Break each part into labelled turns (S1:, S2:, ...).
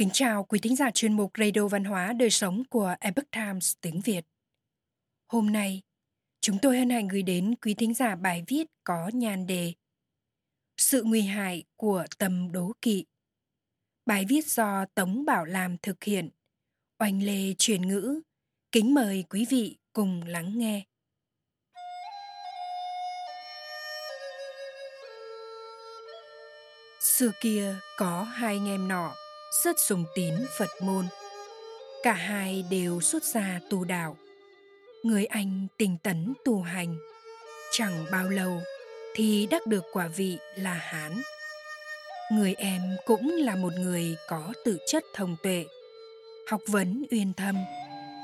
S1: Kính chào quý thính giả chuyên mục Radio Văn hóa Đời Sống của Epoch Times tiếng Việt. Hôm nay, chúng tôi hân hạnh gửi đến quý thính giả bài viết có nhan đề Sự nguy hại của tầm đố kỵ. Bài viết do Tống Bảo Làm thực hiện, oanh lê truyền ngữ. Kính mời quý vị cùng lắng nghe. Xưa kia có hai anh em nọ rất sùng tín Phật môn. Cả hai đều xuất gia tu đạo. Người anh tinh tấn tu hành. Chẳng bao lâu thì đắc được quả vị là Hán. Người em cũng là một người có tự chất thông tuệ, học vấn uyên thâm,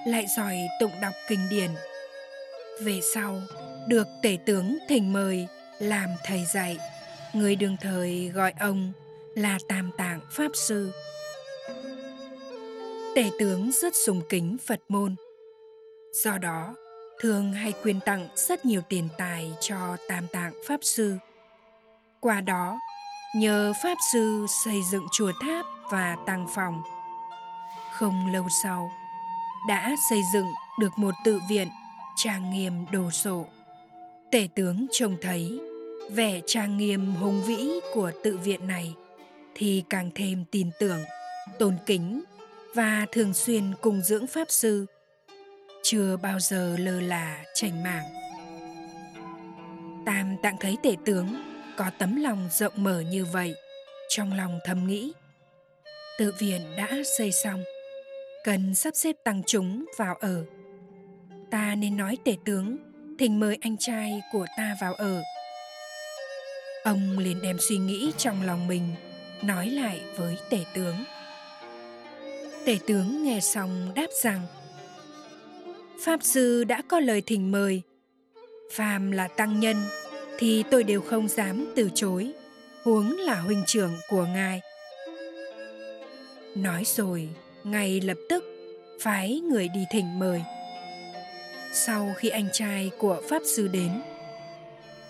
S1: lại giỏi tụng đọc kinh điển. Về sau, được tể tướng thỉnh mời làm thầy dạy, người đương thời gọi ông là Tam Tạng Pháp Sư. Tể tướng rất sùng kính Phật môn. Do đó, thường hay quyên tặng rất nhiều tiền tài cho Tam Tạng Pháp Sư. Qua đó, nhờ Pháp Sư xây dựng chùa tháp và tăng phòng. Không lâu sau, đã xây dựng được một tự viện trang nghiêm đồ sộ. Tể tướng trông thấy vẻ trang nghiêm hùng vĩ của tự viện này thì càng thêm tin tưởng, tôn kính và thường xuyên cùng dưỡng pháp sư. Chưa bao giờ lơ là chảnh mảng. Tam tạng thấy tể tướng có tấm lòng rộng mở như vậy, trong lòng thầm nghĩ, tự viện đã xây xong, cần sắp xếp tăng chúng vào ở. Ta nên nói tể tướng, thỉnh mời anh trai của ta vào ở. Ông liền đem suy nghĩ trong lòng mình, nói lại với tể tướng. Tể tướng nghe xong đáp rằng, Pháp sư đã có lời thỉnh mời. Phàm là tăng nhân, Thì tôi đều không dám từ chối. Huống là huynh trưởng của ngài. Nói rồi, ngay lập tức, Phái người đi thỉnh mời. Sau khi anh trai của Pháp sư đến,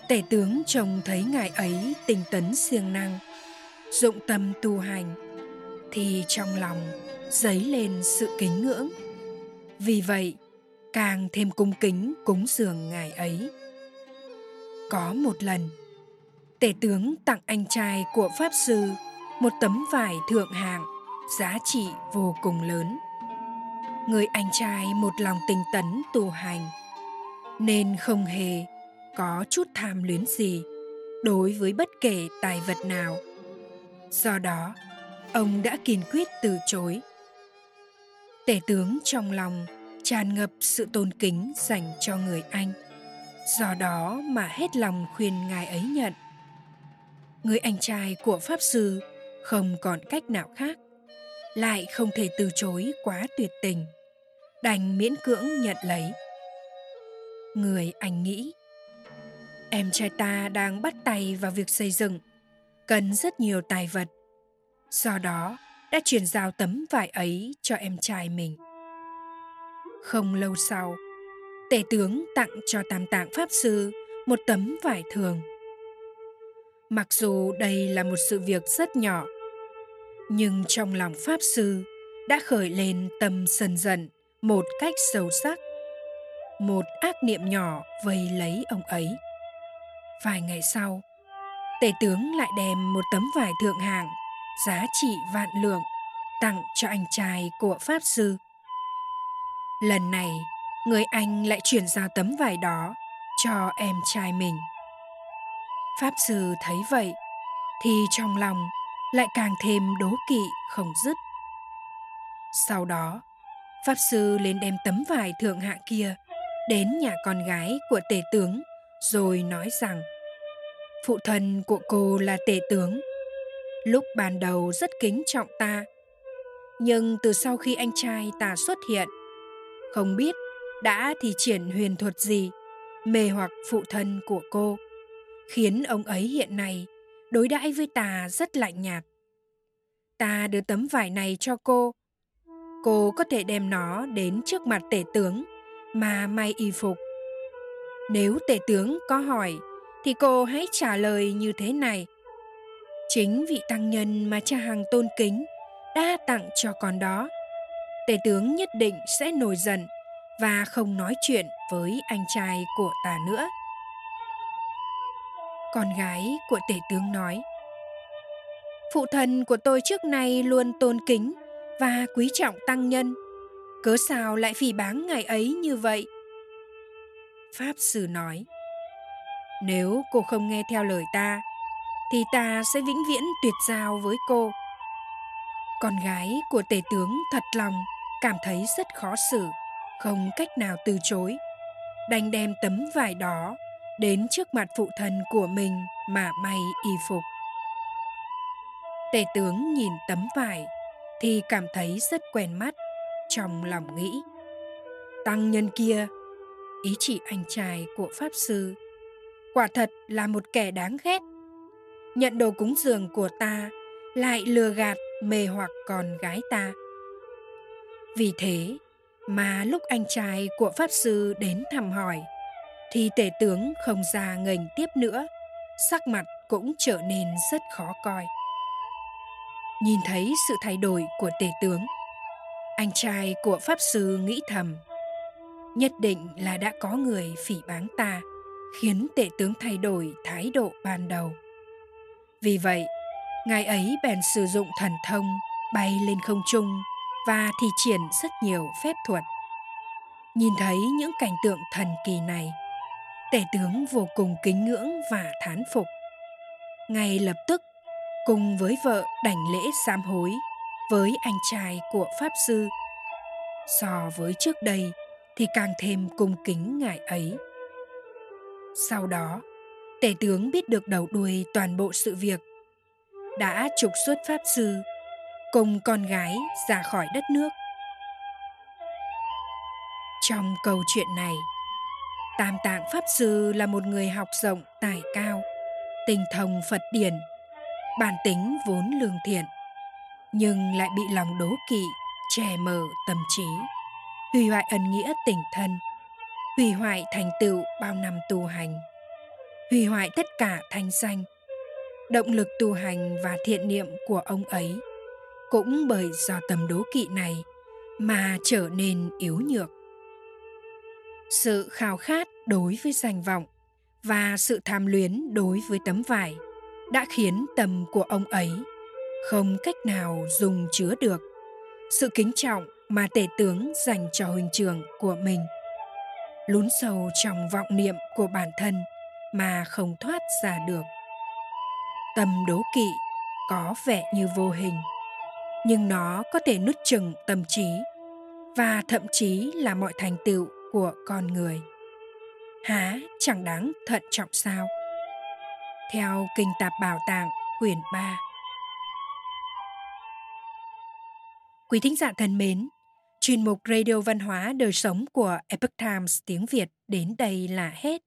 S1: Tể tướng trông thấy ngài ấy tinh tấn siêng năng, Dụng tâm tu hành. Thì trong lòng dấy lên sự kính ngưỡng. Vì vậy, càng thêm cung kính cúng dường ngài ấy. Có một lần, tể tướng tặng anh trai của pháp sư một tấm vải thượng hạng, giá trị vô cùng lớn. Người anh trai một lòng tinh tấn tu hành, nên không hề có chút tham luyến gì đối với bất kể tài vật nào. Do đó ông đã kiên quyết từ chối Tể tướng trong lòng tràn ngập sự tôn kính dành cho người anh. Do đó mà hết lòng khuyên ngài ấy nhận. Người anh trai của Pháp Sư không còn cách nào khác, lại không thể từ chối quá tuyệt tình, đành miễn cưỡng nhận lấy. Người anh nghĩ, em trai ta đang bắt tay vào việc xây dựng, cần rất nhiều tài vật. Do đó, đã truyền giao tấm vải ấy cho em trai mình. Không lâu sau, tể tướng tặng cho Tam Tạng Pháp Sư một tấm vải thường. Mặc dù đây là một sự việc rất nhỏ, nhưng trong lòng Pháp Sư đã khởi lên tâm sân giận một cách sâu sắc. Một ác niệm nhỏ vây lấy ông ấy. Vài ngày sau, tể tướng lại đem một tấm vải thượng hạng giá trị vạn lượng, tặng cho anh trai của pháp sư. Lần này, người anh lại chuyển giao tấm vải đó cho em trai mình. Pháp sư thấy vậy, thì trong lòng lại càng thêm đố kỵ không dứt. Sau đó, pháp sư lên đem tấm vải thượng hạ kia đến nhà con gái của tể tướng rồi nói rằng, phụ thân của cô là tể tướng lúc ban đầu rất kính trọng ta, nhưng từ sau khi anh trai ta xuất hiện, không biết đã thì triển huyền thuật gì, mê hoặc phụ thân của cô, khiến ông ấy hiện nay đối đãi với ta rất lạnh nhạt. Ta đưa tấm vải này cho cô. Cô có thể đem nó đến trước mặt tể tướng mà may y phục. Nếu tể tướng có hỏi, thì cô hãy trả lời như thế này chính vị tăng nhân mà cha hàng tôn kính đã tặng cho con đó. Tể tướng nhất định sẽ nổi giận và không nói chuyện với anh trai của ta nữa. Con gái của tể tướng nói, phụ thần của tôi trước nay luôn tôn kính và quý trọng tăng nhân. Cớ sao lại phỉ báng ngày ấy như vậy? Pháp sư nói, nếu cô không nghe theo lời ta thì ta sẽ vĩnh viễn tuyệt giao với cô. Con gái của tể tướng thật lòng, cảm thấy rất khó xử, không cách nào từ chối. Đành đem tấm vải đó đến trước mặt phụ thân của mình mà may y phục. Tể tướng nhìn tấm vải thì cảm thấy rất quen mắt, trong lòng nghĩ, tăng nhân kia, ý chỉ anh trai của pháp sư, quả thật là một kẻ đáng ghét nhận đồ cúng dường của ta, lại lừa gạt, mê hoặc con gái ta. Vì thế mà lúc anh trai của pháp sư đến thăm hỏi, thì tể tướng không ra nghênh tiếp nữa, sắc mặt cũng trở nên rất khó coi. Nhìn thấy sự thay đổi của tể tướng, anh trai của pháp sư nghĩ thầm, nhất định là đã có người phỉ báng ta, khiến tể tướng thay đổi thái độ ban đầu vì vậy, ngài ấy bèn sử dụng thần thông bay lên không trung và thi triển rất nhiều phép thuật. Nhìn thấy những cảnh tượng thần kỳ này, tể tướng vô cùng kính ngưỡng và thán phục. Ngay lập tức, cùng với vợ đảnh lễ sám hối với anh trai của pháp sư, so với trước đây thì càng thêm cung kính ngài ấy. Sau đó tể tướng biết được đầu đuôi toàn bộ sự việc. Đã trục xuất pháp sư, cùng con gái ra khỏi đất nước. Trong câu chuyện này, tam tạng pháp sư là một người học rộng, tài cao tình thông phật điển, bản tính vốn lương thiện, nhưng lại bị lòng đố kỵ, che mờ tâm trí, hủy hoại ân nghĩa tình thân, hủy hoại thành tựu bao năm tu hành hủy hoại tất cả thanh danh, động lực tu hành và thiện niệm của ông ấy cũng bởi do tầm đố kỵ này mà trở nên yếu nhược. Sự khao khát đối với danh vọng và sự tham luyến đối với tấm vải đã khiến tâm của ông ấy không cách nào dùng chứa được sự kính trọng mà tể tướng dành cho huynh trưởng của mình. Lún sâu trong vọng niệm của bản thân mà không thoát ra được. Tâm đố kỵ có vẻ như vô hình nhưng nó có thể nứt chừng tâm trí và thậm chí là mọi thành tựu của con người. Há chẳng đáng thận trọng sao? Theo kinh tạp bảo tàng quyển 3 Quý thính giả thân mến, chuyên mục Radio Văn hóa Đời Sống của Epoch Times tiếng Việt đến đây là hết.